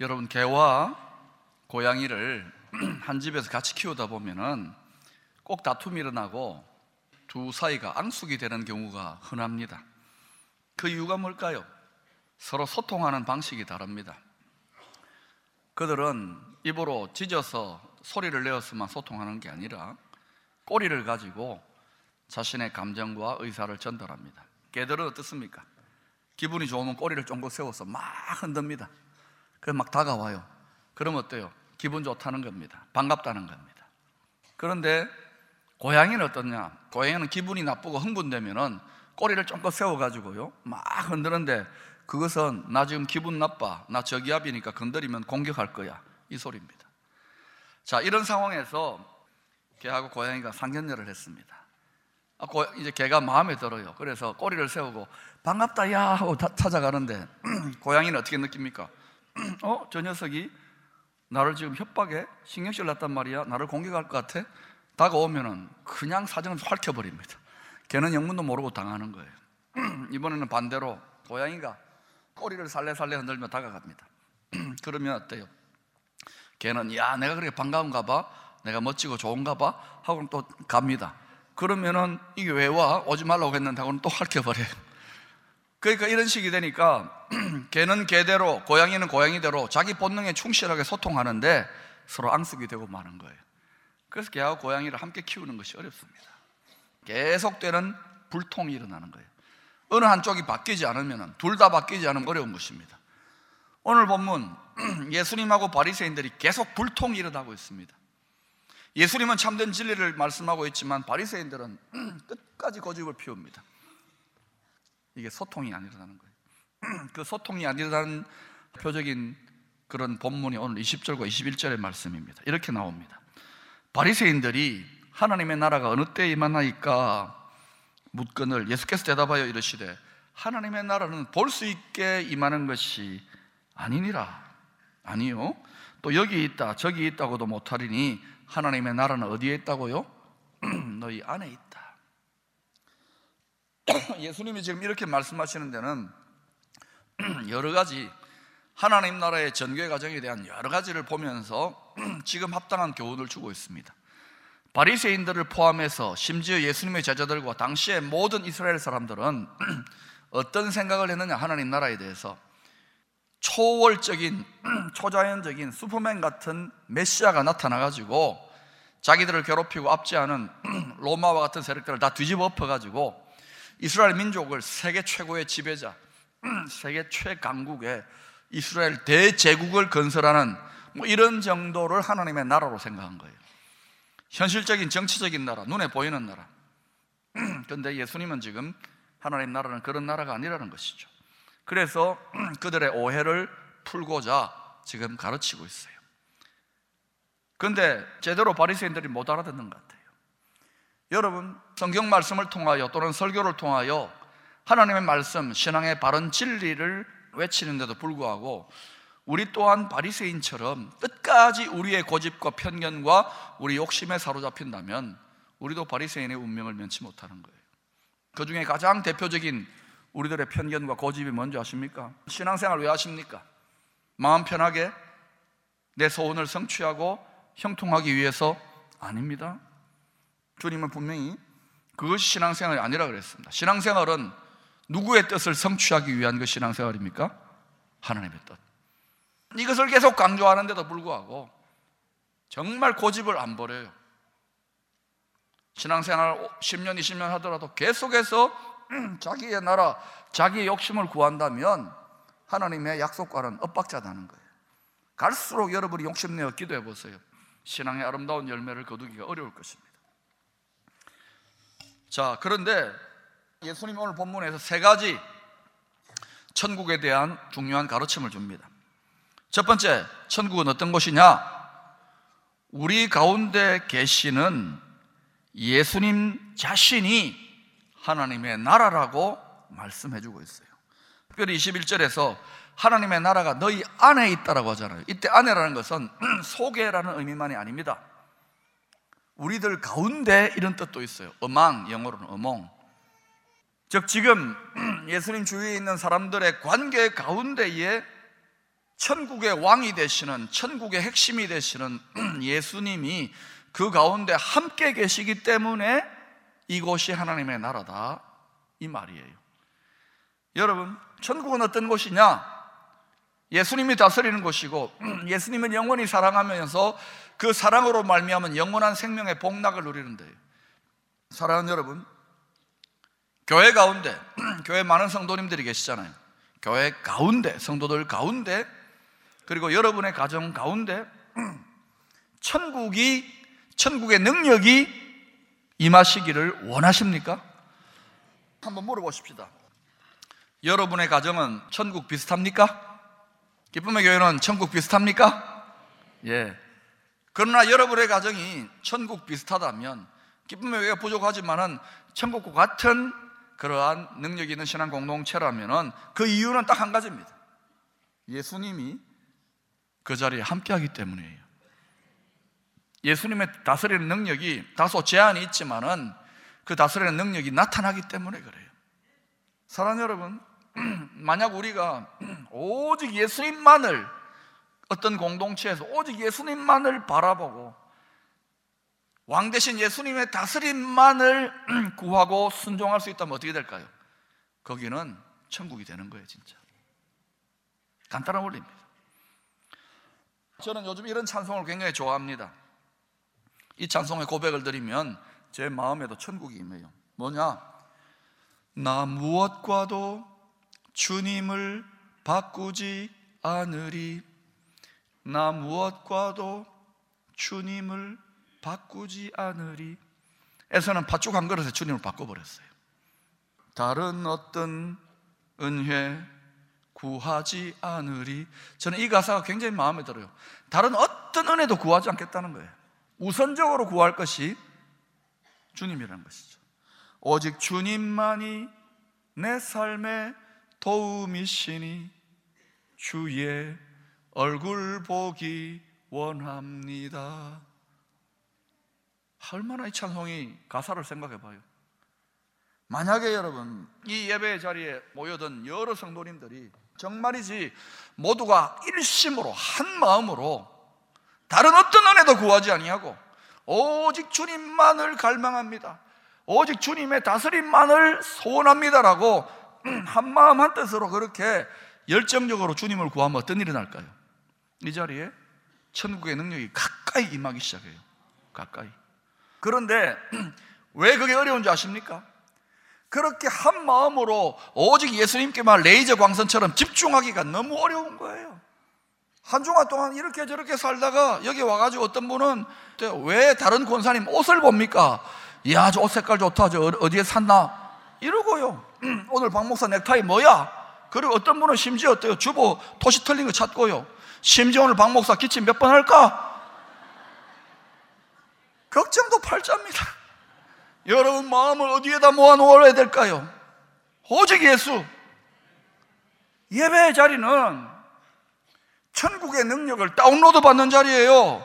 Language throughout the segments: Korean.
여러분 개와 고양이를 한 집에서 같이 키우다 보면은 꼭 다툼이 일어나고 두 사이가 앙숙이 되는 경우가 흔합니다. 그 이유가 뭘까요? 서로 소통하는 방식이 다릅니다. 그들은 입으로 짖어서 소리를 내었으면 소통하는 게 아니라 꼬리를 가지고 자신의 감정과 의사를 전달합니다. 개들은 어떻습니까? 기분이 좋으면 꼬리를 쫑긋 세워서 막 흔듭니다. 그럼 막 다가와요. 그럼 어때요? 기분 좋다는 겁니다. 반갑다는 겁니다. 그런데 고양이는 어떻냐? 고양이는 기분이 나쁘고 흥분되면은 꼬리를 쫑긋 세워가지고요. 막 흔드는데 그것은 나 지금 기분 나빠. 나 저기압이니까 건드리면 공격할 거야. 이 소리입니다. 자, 이런 상황에서 개하고 고양이가 상견례를 했습니다. 아, 고, 이제 개가 마음에 들어요. 그래서 꼬리를 세우고 반갑다 야 하고 다, 찾아가는데 고양이는 어떻게 느낍니까? 어, 저 녀석이 나를 지금 협박에 신경질 났단 말이야. 나를 공격할 것 같아. 다가오면은 그냥 사정을 활켜버립니다. 걔는 영문도 모르고 당하는 거예요. 이번에는 반대로 고양이가 꼬리를 살래살래 흔들며 다가갑니다. 그러면 어때요? 걔는 야 내가 그렇게 반가운가 봐. 내가 멋지고 좋은가 봐. 하고는 또 갑니다. 그러면은 이게 왜 와? 오지 말라고 했는데 하고는 또 핥혀버려요. 그러니까 이런 식이 되니까 개는 개대로 고양이는 고양이대로 자기 본능에 충실하게 소통하는데 서로 앙숙이 되고 마는 거예요. 그래서 개하고 고양이를 함께 키우는 것이 어렵습니다. 계속되는 불통이 일어나는 거예요. 어느 한쪽이 바뀌지 않으면 둘 다 바뀌지 않으면 어려운 것입니다. 오늘 본문 예수님하고 바리새인들이 계속 불통이 일어나고 있습니다. 예수님은 참된 진리를 말씀하고 있지만 바리새인들은 끝까지 고집을 피웁니다. 이게 소통이 안 일어나는 거예요. 그 소통이 안 일어나는 표적인 그런 본문이 오늘 20절과 21절의 말씀입니다. 이렇게 나옵니다. 바리새인들이 하나님의 나라가 어느 때에 임하나이까 묻건을 예수께서 대답하여 이르시되 하나님의 나라는 볼 수 있게 임하는 것이 아니니라. 아니요. 또 여기 있다 저기 있다고도 못하리니 하나님의 나라는 어디에 있다고요? 너희 안에 있다. 예수님이 지금 이렇게 말씀하시는 데는 여러 가지 하나님 나라의 전개 과정에 대한 여러 가지를 보면서 지금 합당한 교훈을 주고 있습니다. 바리새인들을 포함해서 심지어 예수님의 제자들과 당시의 모든 이스라엘 사람들은 어떤 생각을 했느냐 하나님 나라에 대해서 초월적인 초자연적인 슈퍼맨 같은 메시아가 나타나 가지고 자기들을 괴롭히고 압제하는 로마와 같은 세력들을 다 뒤집어 엎어 가지고 이스라엘 민족을 세계 최고의 지배자, 세계 최강국의 이스라엘 대제국을 건설하는 뭐 이런 정도를 하나님의 나라로 생각한 거예요. 현실적인 정치적인 나라, 눈에 보이는 나라. 그런데 예수님은 지금 하나님 나라는 그런 나라가 아니라는 것이죠. 그래서 그들의 오해를 풀고자 지금 가르치고 있어요. 그런데 제대로 바리새인들이 못 알아듣는 것 같아요. 여러분 성경 말씀을 통하여 또는 설교를 통하여 하나님의 말씀, 신앙의 바른 진리를 외치는데도 불구하고 우리 또한 바리새인처럼 끝까지 우리의 고집과 편견과 우리 욕심에 사로잡힌다면 우리도 바리새인의 운명을 면치 못하는 거예요. 그 중에 가장 대표적인 우리들의 편견과 고집이 뭔지 아십니까? 신앙생활 왜 하십니까? 마음 편하게 내 소원을 성취하고 형통하기 위해서 아닙니다. 주님은 분명히 그것이 신앙생활이 아니라 그랬습니다. 신앙생활은 누구의 뜻을 성취하기 위한 그 신앙생활입니까? 하나님의 뜻. 이것을 계속 강조하는데도 불구하고 정말 고집을 안 버려요. 신앙생활 10년, 20년 하더라도 계속해서 자기의 나라, 자기의 욕심을 구한다면 하나님의 약속과는 엇박자다는 거예요. 갈수록 여러분이 욕심내어 기도해 보세요. 신앙의 아름다운 열매를 거두기가 어려울 것입니다. 자, 그런데 예수님 오늘 본문에서 세 가지 천국에 대한 중요한 가르침을 줍니다. 첫 번째, 천국은 어떤 곳이냐? 우리 가운데 계시는 예수님 자신이 하나님의 나라라고 말씀해 주고 있어요. 특별히 21절에서 하나님의 나라가 너희 안에 있다라고 하잖아요. 이때 안에라는 것은 속에라는 의미만이 아닙니다. 우리들 가운데 이런 뜻도 있어요. 어망, 영어로는 어몽. 즉, 지금 예수님 주위에 있는 사람들의 관계 가운데에 천국의 왕이 되시는 천국의 핵심이 되시는 예수님이 그 가운데 함께 계시기 때문에 이곳이 하나님의 나라다 이 말이에요. 여러분, 천국은 어떤 곳이냐? 예수님이 다스리는 곳이고 예수님은 영원히 사랑하면서 그 사랑으로 말미암은 영원한 생명의 복락을 누리는 데요. 사랑하는 여러분, 교회 가운데 교회 많은 성도님들이 계시잖아요. 교회 가운데 성도들 가운데 그리고 여러분의 가정 가운데 천국이 천국의 능력이 임하시기를 원하십니까? 한번 물어보십시다. 여러분의 가정은 천국 비슷합니까? 기쁨의 교회는 천국 비슷합니까? 예. 그러나 여러분의 가정이 천국 비슷하다면 기쁨의 교회가 부족하지만은 천국과 같은 그러한 능력 있는 신앙 공동체라면은 그 이유는 딱 한 가지입니다. 예수님이 그 자리에 함께하기 때문이에요. 예수님의 다스리는 능력이 다소 제한이 있지만은 그 다스리는 능력이 나타나기 때문에 그래요. 사랑 여러분, 만약 우리가 오직 예수님만을 어떤 공동체에서 오직 예수님만을 바라보고 왕 대신 예수님의 다스림만을 구하고 순종할 수 있다면 어떻게 될까요? 거기는 천국이 되는 거예요, 진짜. 간단한 원리입니다. 저는 요즘 이런 찬송을 굉장히 좋아합니다. 이 찬송의 고백을 드리면 제 마음에도 천국이 임해요. 뭐냐? 나 무엇과도 주님을 바꾸지 않으리. 나 무엇과도 주님을 바꾸지 않으리. 에서는 팥죽 한 그릇에 주님을 바꿔버렸어요. 다른 어떤 은혜 구하지 않으리. 저는 이 가사가 굉장히 마음에 들어요. 다른 어떤 은혜도 구하지 않겠다는 거예요. 우선적으로 구할 것이 주님이라는 것이죠. 오직 주님만이 내 삶의 도움이시니 주의 얼굴 보기 원합니다. 얼마나 이 찬송이 가사를 생각해 봐요. 만약에 여러분 이 예배 자리에 모여든 여러 성도님들이 정말이지 모두가 일심으로 한 마음으로 다른 어떤 은혜도 구하지 아니하고 오직 주님만을 갈망합니다. 오직 주님의 다스림만을 소원합니다라고 한 마음 한 뜻으로 그렇게 열정적으로 주님을 구하면 어떤 일이 날까요? 이 자리에 천국의 능력이 가까이 임하기 시작해요. 가까이. 그런데 왜 그게 어려운지 아십니까? 그렇게 한 마음으로 오직 예수님께만 레이저 광선처럼 집중하기가 너무 어려운 거예요. 한 주간 동안 이렇게 저렇게 살다가 여기 와가지고 어떤 분은 왜 다른 권사님 옷을 봅니까? 이야, 저 옷 색깔 좋다. 저 어디에 샀나? 이러고요. 오늘 박 목사 넥타이 뭐야? 그리고 어떤 분은 심지어 어때요? 주보 토시 틀린 거 찾고요. 심지어 오늘 박 목사 기침 몇 번 할까? 걱정도 팔자입니다. 여러분 마음을 어디에다 모아놓아야 될까요? 오직 예수. 예배의 자리는 천국의 능력을 다운로드 받는 자리예요.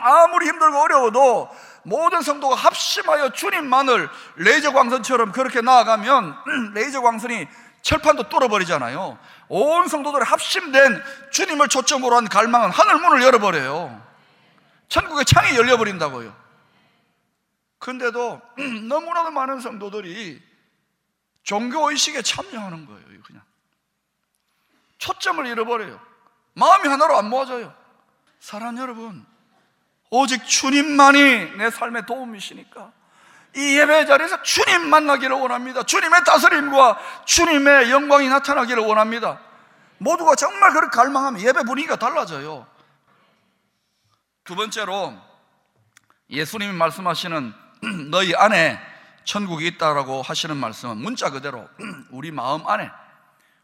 아무리 힘들고 어려워도 모든 성도가 합심하여 주님만을 레이저 광선처럼 그렇게 나아가면 레이저 광선이 철판도 뚫어버리잖아요. 온 성도들의 합심된 주님을 초점으로 한 갈망은 하늘 문을 열어버려요. 천국의 창이 열려버린다고요. 근데도 너무나도 많은 성도들이 종교의식에 참여하는 거예요. 그냥 초점을 잃어버려요. 마음이 하나로 안 모아져요. 사랑 여러분, 오직 주님만이 내 삶의 도움이시니까 이 예배 자리에서 주님 만나기를 원합니다. 주님의 다스림과 주님의 영광이 나타나기를 원합니다. 모두가 정말 그렇게 갈망하면 예배 분위기가 달라져요. 두 번째로 예수님이 말씀하시는 너희 안에 천국이 있다라고 하시는 말씀은 문자 그대로 우리 마음 안에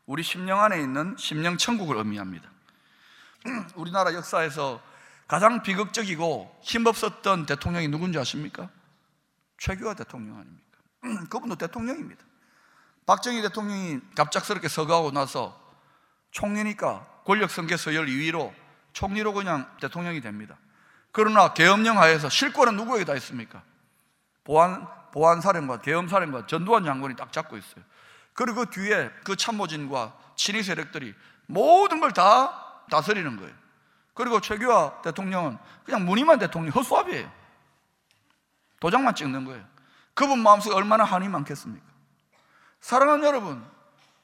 우리 심령 안에 있는 심령 천국을 의미합니다. 우리나라 역사에서 가장 비극적이고 힘없었던 대통령이 누군지 아십니까? 최규하 대통령 아닙니까? 그분도 대통령입니다. 박정희 대통령이 갑작스럽게 서거하고 나서 총리니까 권력 성계 서열 2위로 총리로 그냥 대통령이 됩니다. 그러나 계엄령 하에서 실권은 누구에게 다 있습니까? 보안 보안사령관, 계엄사령관, 전두환 장관이 딱 잡고 있어요. 그리고 그 뒤에 그 참모진과 친위 세력들이 모든 걸 다 다스리는 거예요. 그리고 최규하 대통령은 그냥 무늬만 대통령, 헛수합이에요. 도장만 찍는 거예요. 그분 마음속에 얼마나 한이 많겠습니까? 사랑하는 여러분,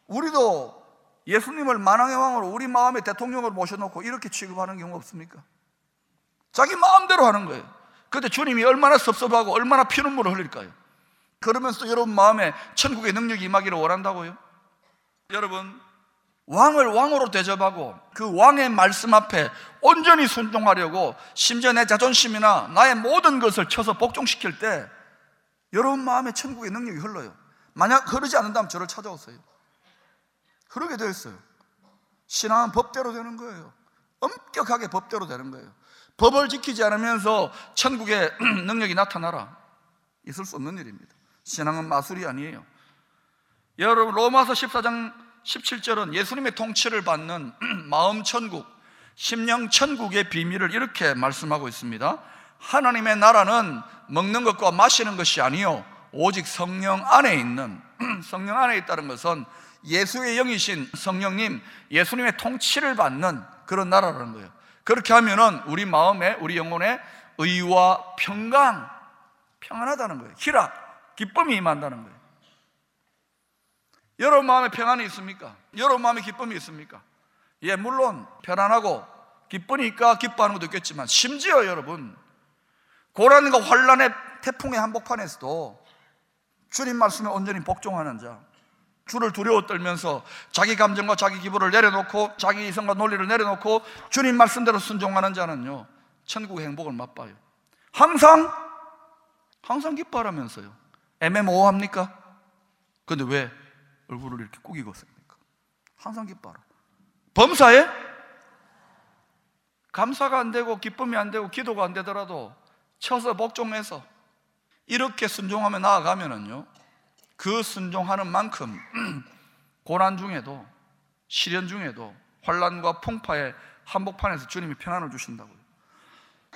우리도 예수님을 만왕의 왕으로 우리 마음의 대통령으로 모셔놓고 이렇게 취급하는 경우 없습니까? 자기 마음대로 하는 거예요. 근데 주님이 얼마나 섭섭하고 얼마나 피눈물을 흘릴까요? 그러면서 여러분 마음에 천국의 능력이 임하기를 원한다고요? 여러분, 왕을 왕으로 대접하고 그 왕의 말씀 앞에 온전히 순종하려고 심지어 내 자존심이나 나의 모든 것을 쳐서 복종시킬 때 여러분 마음에 천국의 능력이 흘러요. 만약 흐르지 않는다면 저를 찾아오세요. 흐르게 되어 있어요. 신앙은 법대로 되는 거예요. 엄격하게 법대로 되는 거예요. 법을 지키지 않으면서 천국의 능력이 나타나라. 있을 수 없는 일입니다. 신앙은 마술이 아니에요. 여러분 로마서 14장 17절은 예수님의 통치를 받는 마음 천국, 심령 천국의 비밀을 이렇게 말씀하고 있습니다. 하나님의 나라는 먹는 것과 마시는 것이 아니요 오직 성령 안에 있는 성령 안에 있다는 것은 예수의 영이신 성령님, 예수님의 통치를 받는 그런 나라라는 거예요. 그렇게 하면은 우리 마음에, 우리 영혼에 의와 평강, 평안하다는 거예요. 희락, 기쁨이 임한다는 거예요. 여러분 마음에 평안이 있습니까? 여러분 마음에 기쁨이 있습니까? 예, 물론 편안하고 기쁘니까 기뻐하는 것도 있겠지만 심지어 여러분 고난과 환란의 태풍의 한복판에서도 주님 말씀에 온전히 복종하는 자 주를 두려워 떨면서 자기 감정과 자기 기분을 내려놓고 자기 이성과 논리를 내려놓고 주님 말씀대로 순종하는 자는요 천국의 행복을 맛봐요 항상 항상 기뻐하라면서요 애매모호합니까? 근데 왜 얼굴을 이렇게 꾸기고 있습니까? 항상 기뻐하라 범사에 감사가 안 되고 기쁨이 안 되고 기도가 안 되더라도 쳐서 복종해서 이렇게 순종하며 나아가면은요 그 순종하는 만큼 고난 중에도 시련 중에도 환란과 풍파의 한복판에서 주님이 평안을 주신다고요.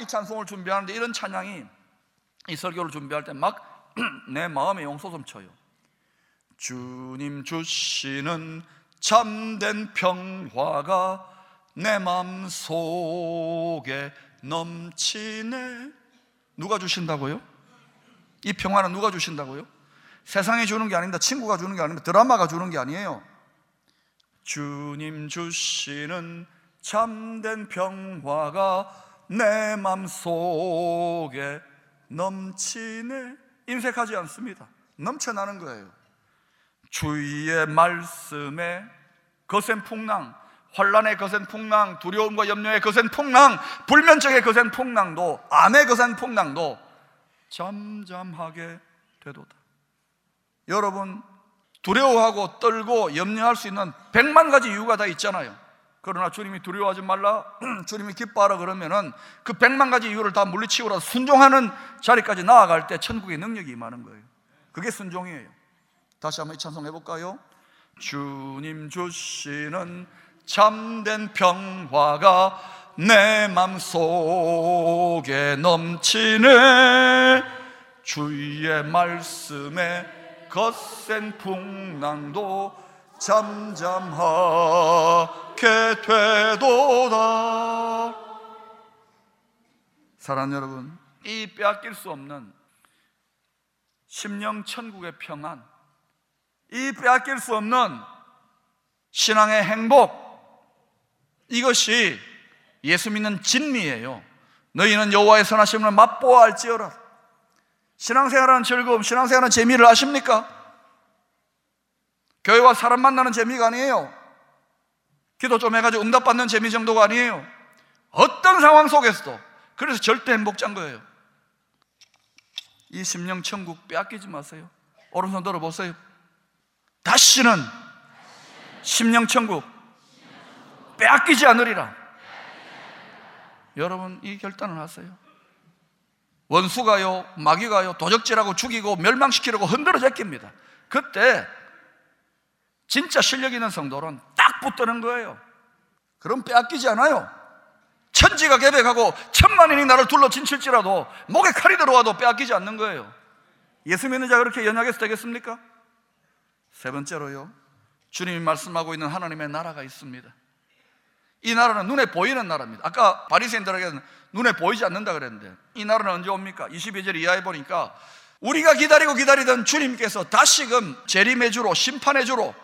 이 찬송을 준비하는데 이런 찬양이 이 설교를 준비할 때 막 내 마음에 용솟음 쳐요. 주님 주시는 참된 평화가 내 마음 속에 넘치네. 누가 주신다고요? 이 평화는 누가 주신다고요? 세상이 주는 게 아닙니다. 친구가 주는 게 아닙니다. 드라마가 주는 게 아니에요. 주님 주시는 참된 평화가 내 맘 속에 넘치네. 인색하지 않습니다. 넘쳐나는 거예요. 주의 말씀에 거센 풍랑, 환란의 거센 풍랑, 두려움과 염려의 거센 풍랑, 불면증의 거센 풍랑도, 암의 거센 풍랑도 잠잠하게 되도다. 여러분, 두려워하고 떨고 염려할 수 있는 백만 가지 이유가 다 있잖아요. 그러나 주님이 두려워하지 말라, 주님이 기뻐하라 그러면은 그 백만 가지 이유를 다 물리치고라 순종하는 자리까지 나아갈 때 천국의 능력이 임하는 거예요. 그게 순종이에요. 다시 한번 이 찬송 해볼까요? 주님 주시는 참된 평화가 내 맘속에 넘치네 주의 말씀에 거센 풍랑도 잠잠하게 되도다 사랑하는 여러분 이 빼앗길 수 없는 심령 천국의 평안 이 빼앗길 수 없는 신앙의 행복 이것이 예수 믿는 진미예요. 너희는 여호와의 선하심을 맛보아 알지어라. 신앙생활하는 즐거움, 신앙생활하는 재미를 아십니까? 교회와 사람 만나는 재미가 아니에요. 기도 좀 해가지고 응답받는 재미 정도가 아니에요. 어떤 상황 속에서도 그래서 절대 행복자인 거예요. 이 심령 천국 빼앗기지 마세요. 오른손 들어보세요 다시는 심령 천국 빼앗기지 않으리라. 여러분 이 결단을 하세요. 원수가요, 마귀가요, 도적질하고 죽이고 멸망시키려고 흔들어 제낍니다. 그때 진짜 실력 있는 성도는 딱 붙드는 거예요. 그럼 빼앗기지 않아요. 천지가 계백하고 천만인이 나를 둘러 진칠지라도 목에 칼이 들어와도 빼앗기지 않는 거예요. 예수 믿는 자 그렇게 연약해서 되겠습니까? 세 번째로요. 주님이 말씀하고 있는 하나님의 나라가 있습니다. 이 나라는 눈에 보이는 나라입니다. 아까 바리새인들에게는 눈에 보이지 않는다 그랬는데 이 나라는 언제 옵니까? 22절 이하에 보니까 우리가 기다리고 기다리던 주님께서 다시금 재림의 주로 심판의 주로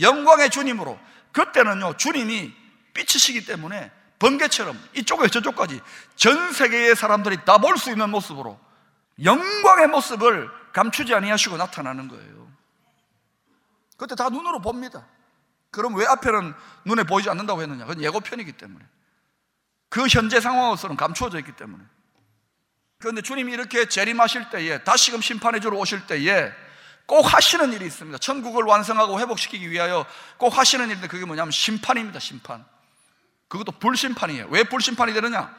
영광의 주님으로 그때는요 주님이 빛이시기 때문에 번개처럼 이쪽에서 저쪽까지 전 세계의 사람들이 다 볼 수 있는 모습으로 영광의 모습을 감추지 아니하시고 나타나는 거예요. 그때 다 눈으로 봅니다. 그럼 왜 앞에는 눈에 보이지 않는다고 했느냐? 그건 예고편이기 때문에. 그 현재 상황으로서는 감추어져 있기 때문에. 그런데 주님이 이렇게 재림하실 때에 다시금 심판해 주러 오실 때에 꼭 하시는 일이 있습니다. 천국을 완성하고 회복시키기 위하여 꼭 하시는 일인데 그게 뭐냐면 심판입니다. 심판. 그것도 불심판이에요. 왜 불심판이 되느냐?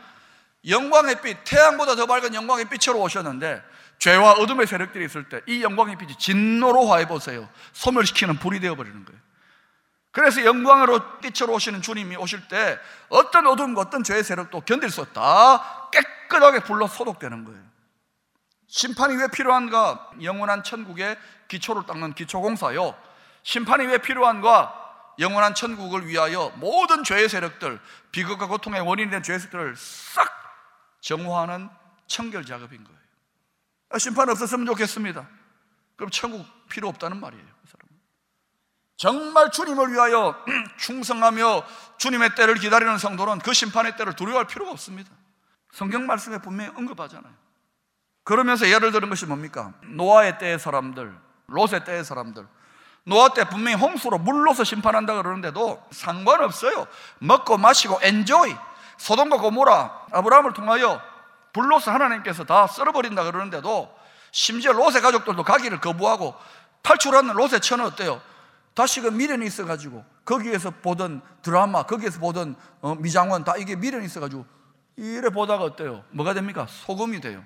영광의 빛, 태양보다 더 밝은 영광의 빛으로 오셨는데 죄와 어둠의 세력들이 있을 때 이 영광의 빛이 진노로 화해 보세요. 소멸시키는 불이 되어 버리는 거예요. 그래서 영광으로 빛으로 오시는 주님이 오실 때 어떤 어둠과 어떤 죄의 세력도 견딜 수 없다. 깨끗하게 불로 소독되는 거예요. 심판이 왜 필요한가? 영원한 천국의 기초를 닦는 기초공사요. 심판이 왜 필요한가? 영원한 천국을 위하여 모든 죄의 세력들, 비극과 고통의 원인이 된 죄의 세력들을 싹 정화하는 청결 작업인 거예요. 아, 심판 없었으면 좋겠습니다. 그럼 천국 필요 없다는 말이에요. 그 사람은. 정말 주님을 위하여 충성하며 주님의 때를 기다리는 성도는 그 심판의 때를 두려워할 필요가 없습니다. 성경 말씀에 분명히 언급하잖아요. 그러면서 예를 들은 것이 뭡니까? 노아의 때의 사람들, 롯의 때의 사람들. 노아 때 분명히 홍수로 물로서 심판한다 그러는데도 상관없어요. 먹고 마시고 엔조이. 소돔과 고모라 아브라함을 통하여 불로서 하나님께서 다 썰어버린다 그러는데도 심지어 롯의 가족들도 가기를 거부하고 탈출하는 롯의 처는 어때요? 다시 그 미련이 있어가지고 거기에서 보던 드라마, 거기에서 보던 어, 미장원 다 이게 미련이 있어가지고 이래 보다가 어때요? 뭐가 됩니까? 소금이 돼요.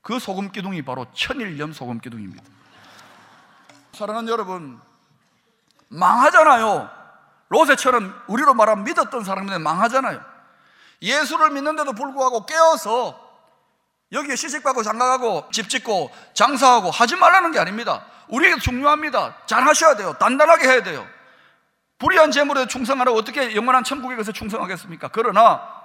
그 소금 기둥이 바로 천일염 소금 기둥입니다. 사랑하는 여러분, 망하잖아요. 롯의처럼 우리로 말하면 믿었던 사람들은 망하잖아요. 예수를 믿는데도 불구하고 깨어서 여기에 시집가고 장가가고 집 짓고 장사하고 하지 말라는 게 아닙니다. 우리에게 중요합니다. 잘 하셔야 돼요. 단단하게 해야 돼요. 불의한 재물에 충성하라고 어떻게 영원한 천국에 가서 충성하겠습니까? 그러나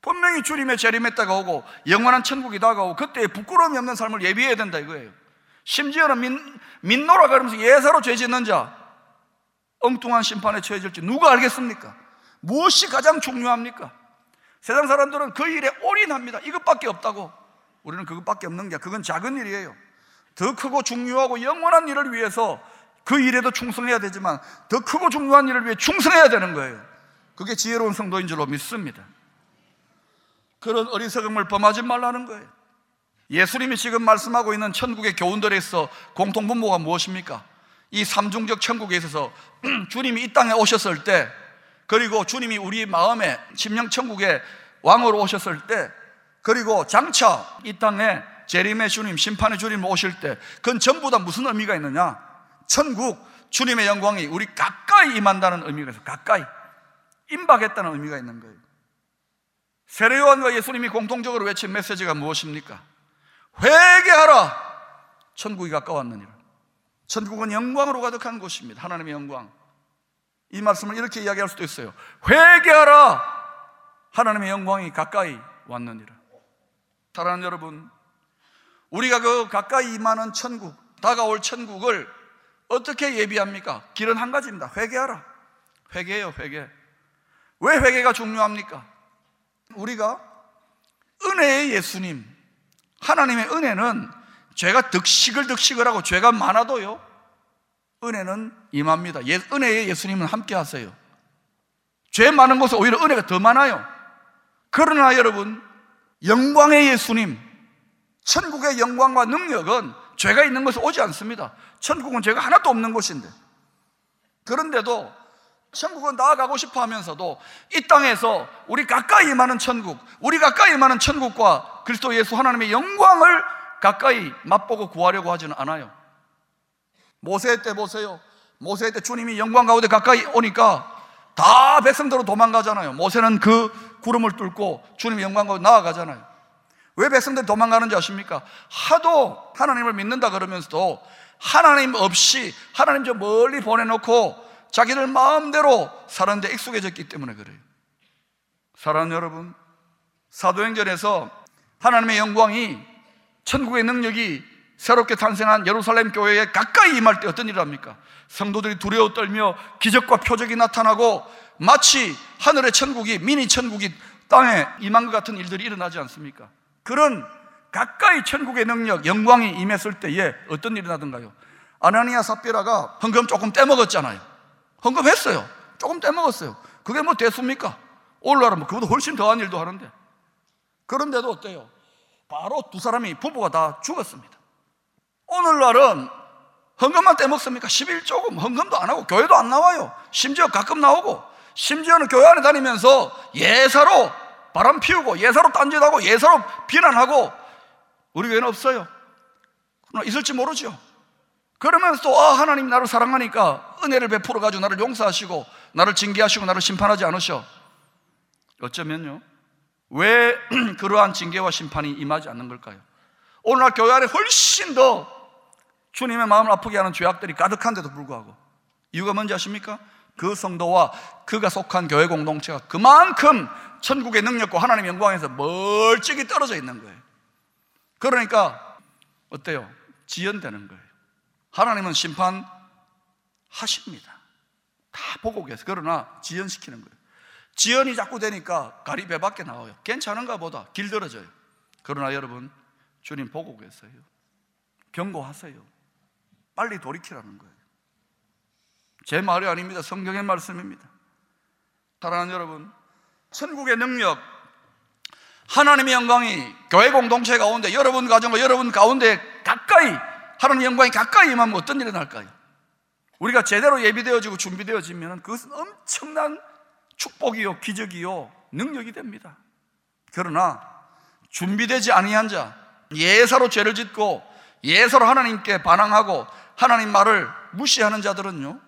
분명히 주님의 재림에 다가오고 영원한 천국이 다가오고 그때 부끄러움이 없는 삶을 예비해야 된다 이거예요. 심지어는 민, 민노라 그러면서 예사로 죄 짓는 자 엉뚱한 심판에 처해질지 누가 알겠습니까? 무엇이 가장 중요합니까? 세상 사람들은 그 일에 올인합니다. 이것밖에 없다고. 우리는 그것밖에 없는 게 그건 작은 일이에요. 더 크고 중요하고 영원한 일을 위해서 그 일에도 충성해야 되지만 더 크고 중요한 일을 위해 충성해야 되는 거예요. 그게 지혜로운 성도인 줄로 믿습니다. 그런 어리석음을 범하지 말라는 거예요. 예수님이 지금 말씀하고 있는 천국의 교훈들에 있어 공통분모가 무엇입니까? 이 삼중적 천국에 있어서 주님이 이 땅에 오셨을 때 그리고 주님이 우리 마음에 심령 천국의 왕으로 오셨을 때 그리고 장차 이 땅에 재림의 주님, 심판의 주님 오실 때 그건 전부 다 무슨 의미가 있느냐? 천국, 주님의 영광이 우리 가까이 임한다는 의미가 있어요. 가까이. 임박했다는 의미가 있는 거예요. 세례요한과 예수님이 공통적으로 외친 메시지가 무엇입니까? 회개하라! 천국이 가까웠느니라. 천국은 영광으로 가득한 곳입니다. 하나님의 영광. 이 말씀을 이렇게 이야기할 수도 있어요. 회개하라! 하나님의 영광이 가까이 왔느니라. 사랑하는 여러분, 우리가 그 가까이 임하는 천국, 다가올 천국을 어떻게 예비합니까? 길은 한 가지입니다. 회개하라. 회개예요, 회개. 왜 회개가 중요합니까? 우리가 은혜의 예수님, 하나님의 은혜는 죄가 득식을 득식을 하고 죄가 많아도요, 은혜는 임합니다. 예, 은혜의 예수님은 함께 하세요. 죄 많은 곳에 오히려 은혜가 더 많아요. 그러나 여러분, 영광의 예수님, 천국의 영광과 능력은 죄가 있는 곳에 오지 않습니다. 천국은 죄가 하나도 없는 곳인데. 그런데도 천국은 나아가고 싶어 하면서도 이 땅에서 우리 가까이 임하는 천국, 우리 가까이 임하는 천국과 그리스도 예수 하나님의 영광을 가까이 맛보고 구하려고 하지는 않아요. 모세 때 보세요. 모세 때 주님이 영광 가운데 가까이 오니까 다 백성들로 도망가잖아요. 모세는 그 구름을 뚫고 주님의 영광 가운데 나아가잖아요. 왜 백성들이 도망가는지 아십니까? 하도 하나님을 믿는다 그러면서도 하나님 없이 하나님 저 멀리 보내놓고 자기들 마음대로 사는데 익숙해졌기 때문에 그래요. 사랑하는 여러분, 사도행전에서 하나님의 영광이 천국의 능력이 새롭게 탄생한 예루살렘 교회에 가까이 임할 때 어떤 일을 합니까? 성도들이 두려워 떨며 기적과 표적이 나타나고 마치 하늘의 천국이 미니 천국이 땅에 임한 것 같은 일들이 일어나지 않습니까? 그런 가까이 천국의 능력, 영광이 임했을 때에 어떤 일이 나던가요? 아나니아 삽비라가 헌금 조금 떼먹었잖아요. 헌금했어요. 조금 떼먹었어요. 그게 뭐 대수입니까? 오늘날은 뭐 그보다 훨씬 더한 일도 하는데. 그런데도 어때요? 바로 두 사람이 부부가 다 죽었습니다. 오늘날은 헌금만 떼먹습니까? 11조금 헌금도 안 하고 교회도 안 나와요. 심지어 가끔 나오고 심지어는 교회 안에 다니면서 예사로 바람 피우고 예사로 딴짓하고 예사로 비난하고 우리 교회는 없어요. 그러나 있을지 모르죠. 그러면서 또 아, 하나님 나를 사랑하니까 은혜를 베풀어 가지고 나를 용서하시고 나를 징계하시고 나를 심판하지 않으셔. 어쩌면요. 왜 그러한 징계와 심판이 임하지 않는 걸까요? 오늘날 교회 안에 훨씬 더 주님의 마음을 아프게 하는 죄악들이 가득한데도 불구하고 이유가 뭔지 아십니까? 그 성도와 그가 속한 교회 공동체가 그만큼 천국의 능력과 하나님의 영광에서 멀찍이 떨어져 있는 거예요. 그러니까 어때요? 지연되는 거예요. 하나님은 심판하십니다. 다 보고 계세요. 그러나 지연시키는 거예요. 지연이 자꾸 되니까 가리 배 밖에 나와요. 괜찮은가 보다 길들어져요. 그러나 여러분, 주님 보고 계세요. 경고하세요. 빨리 돌이키라는 거예요. 제 말이 아닙니다. 성경의 말씀입니다. 사랑하는 여러분, 천국의 능력, 하나님의 영광이 교회 공동체 가운데 여러분 가정과 여러분 가운데 가까이 하나님의 영광이 가까이 임하면 어떤 일이 날까요? 우리가 제대로 예비되어지고 준비되어지면 그것은 엄청난 축복이요, 기적이요, 능력이 됩니다. 그러나 준비되지 아니한 자, 예사로 죄를 짓고 예사로 하나님께 반항하고 하나님 말을 무시하는 자들은요,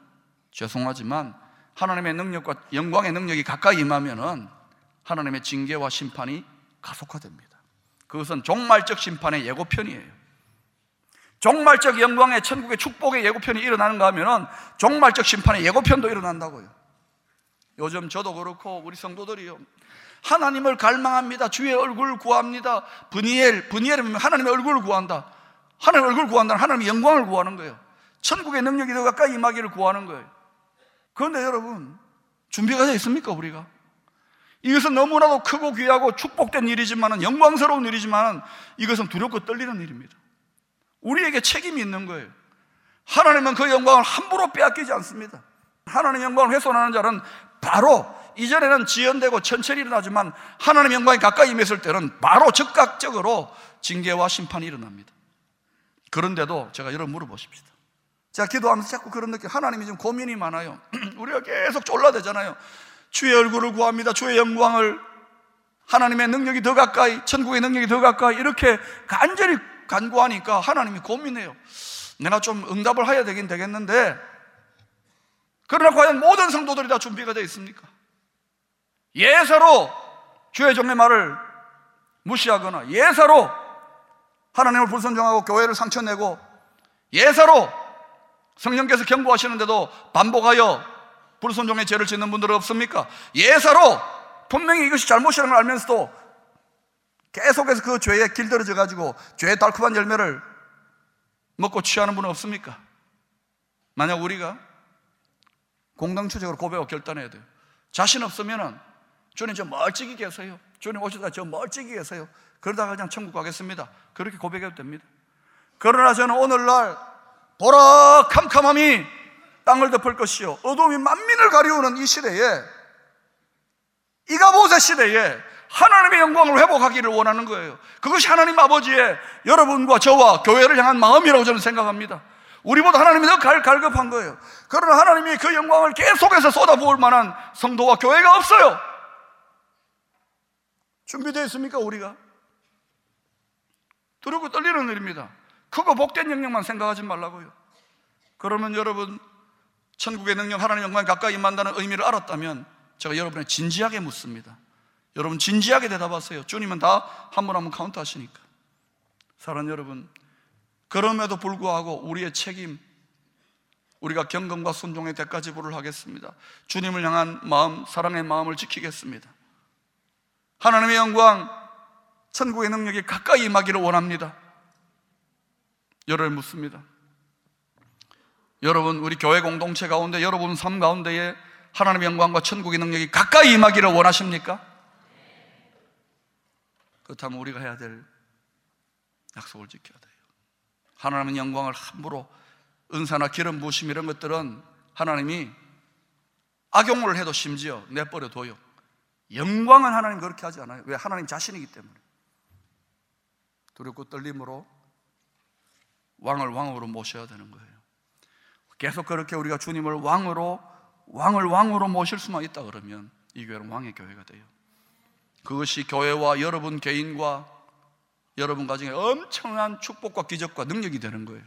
죄송하지만 하나님의 능력과 영광의 능력이 가까이 임하면은 하나님의 징계와 심판이 가속화됩니다. 그것은 종말적 심판의 예고편이에요. 종말적 영광의 천국의 축복의 예고편이 일어나는가 하면은 종말적 심판의 예고편도 일어난다고요. 요즘 저도 그렇고 우리 성도들이요. 하나님을 갈망합니다. 주의 얼굴을 구합니다. 브니엘, 브니엘이면 하나님의 얼굴을 구한다. 하나님의 얼굴을 구한다는 하나님의 영광을 구하는 거예요. 천국의 능력이 더 가까이 임하기를 구하는 거예요. 그런데 여러분, 준비가 되어 있습니까, 우리가? 이것은 너무나도 크고 귀하고 축복된 일이지만 영광스러운 일이지만 이것은 두렵고 떨리는 일입니다. 우리에게 책임이 있는 거예요. 하나님은 그 영광을 함부로 빼앗기지 않습니다. 하나님 영광을 훼손하는 자는 바로 이전에는 지연되고 천천히 일어나지만 하나님 영광이 가까이 임했을 때는 바로 즉각적으로 징계와 심판이 일어납니다. 그런데도 제가 여러분 물어보십시다. 제가 기도하면서 자꾸 그런 느낌, 하나님이 지금 고민이 많아요. 우리가 계속 졸라대잖아요. 주의 얼굴을 구합니다. 주의 영광을 하나님의 능력이 더 가까이, 천국의 능력이 더 가까이 이렇게 간절히 간구하니까 하나님이 고민해요. 내가 좀 응답을 해야 되긴 되겠는데 그러나 과연 모든 성도들이 다 준비가 되어 있습니까? 예사로 주의 종의 말을 무시하거나 예사로 하나님을 불순종하고 교회를 상처내고 예사로 성령께서 경고하시는데도 반복하여 불순종의 죄를 짓는 분들은 없습니까? 예사로 분명히 이것이 잘못이라는 걸 알면서도 계속해서 그 죄에 길들여져 가지고 죄의 달콤한 열매를 먹고 취하는 분은 없습니까? 만약 우리가 공동체적으로 고백하고 결단해야 돼요. 자신 없으면은 주님 저 멀찍이 계세요. 주님 오시다가 저 멀찍이 계세요. 그러다가 그냥 천국 가겠습니다. 그렇게 고백해도 됩니다. 그러나 저는 오늘날 보라 캄캄함이 땅을 덮을 것이요 어둠이 만민을 가리우는 이 시대에 이가보세 시대에 하나님의 영광을 회복하기를 원하는 거예요. 그것이 하나님 아버지의 여러분과 저와 교회를 향한 마음이라고 저는 생각합니다. 우리보다 하나님이 더 갈, 갈급한 거예요. 그러나 하나님이 그 영광을 계속해서 쏟아부을 만한 성도와 교회가 없어요. 준비되어 있습니까, 우리가? 두렵고 떨리는 일입니다. 크고 복된 영역만 생각하지 말라고요. 그러면 여러분, 천국의 능력, 하나님의 영광이 가까이 임한다는 의미를 알았다면 제가 여러분의 진지하게 묻습니다. 여러분 진지하게 대답하세요. 주님은 다 한 번 한 번 카운트 하시니까. 사랑 여러분, 그럼에도 불구하고 우리의 책임, 우리가 경건과 순종의 대가 지불을 하겠습니다. 주님을 향한 마음, 사랑의 마음을 지키겠습니다. 하나님의 영광, 천국의 능력이 가까이 임하기를 원합니다. 여러분 묻습니다. 여러분 우리 교회 공동체 가운데 여러분 삶 가운데에 하나님의 영광과 천국의 능력이 가까이 임하기를 원하십니까? 그렇다면 우리가 해야 될 약속을 지켜야 돼요. 하나님의 영광을 함부로 은사나 기름 부심 이런 것들은 하나님이 악용을 해도 심지어 내버려 둬요. 영광은 하나님 그렇게 하지 않아요. 왜? 하나님 자신이기 때문에. 두렵고 떨림으로 왕을 왕으로 모셔야 되는 거예요. 계속 그렇게 우리가 주님을 왕으로 왕을 왕으로 모실 수만 있다 그러면 이 교회는 왕의 교회가 돼요. 그것이 교회와 여러분 개인과 여러분 가정에 엄청난 축복과 기적과 능력이 되는 거예요.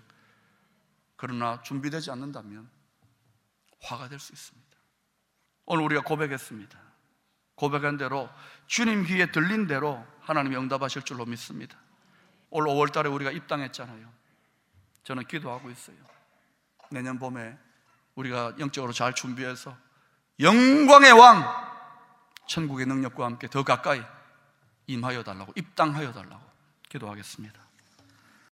그러나 준비되지 않는다면 화가 될 수 있습니다. 오늘 우리가 고백했습니다. 고백한 대로 주님 귀에 들린 대로 하나님이 응답하실 줄로 믿습니다. 올 5월 달에 우리가 입당했잖아요. 저는 기도하고 있어요. 내년 봄에 우리가 영적으로 잘 준비해서 영광의 왕, 천국의 능력과 함께 더 가까이 임하여 달라고, 입당하여 달라고 기도하겠습니다.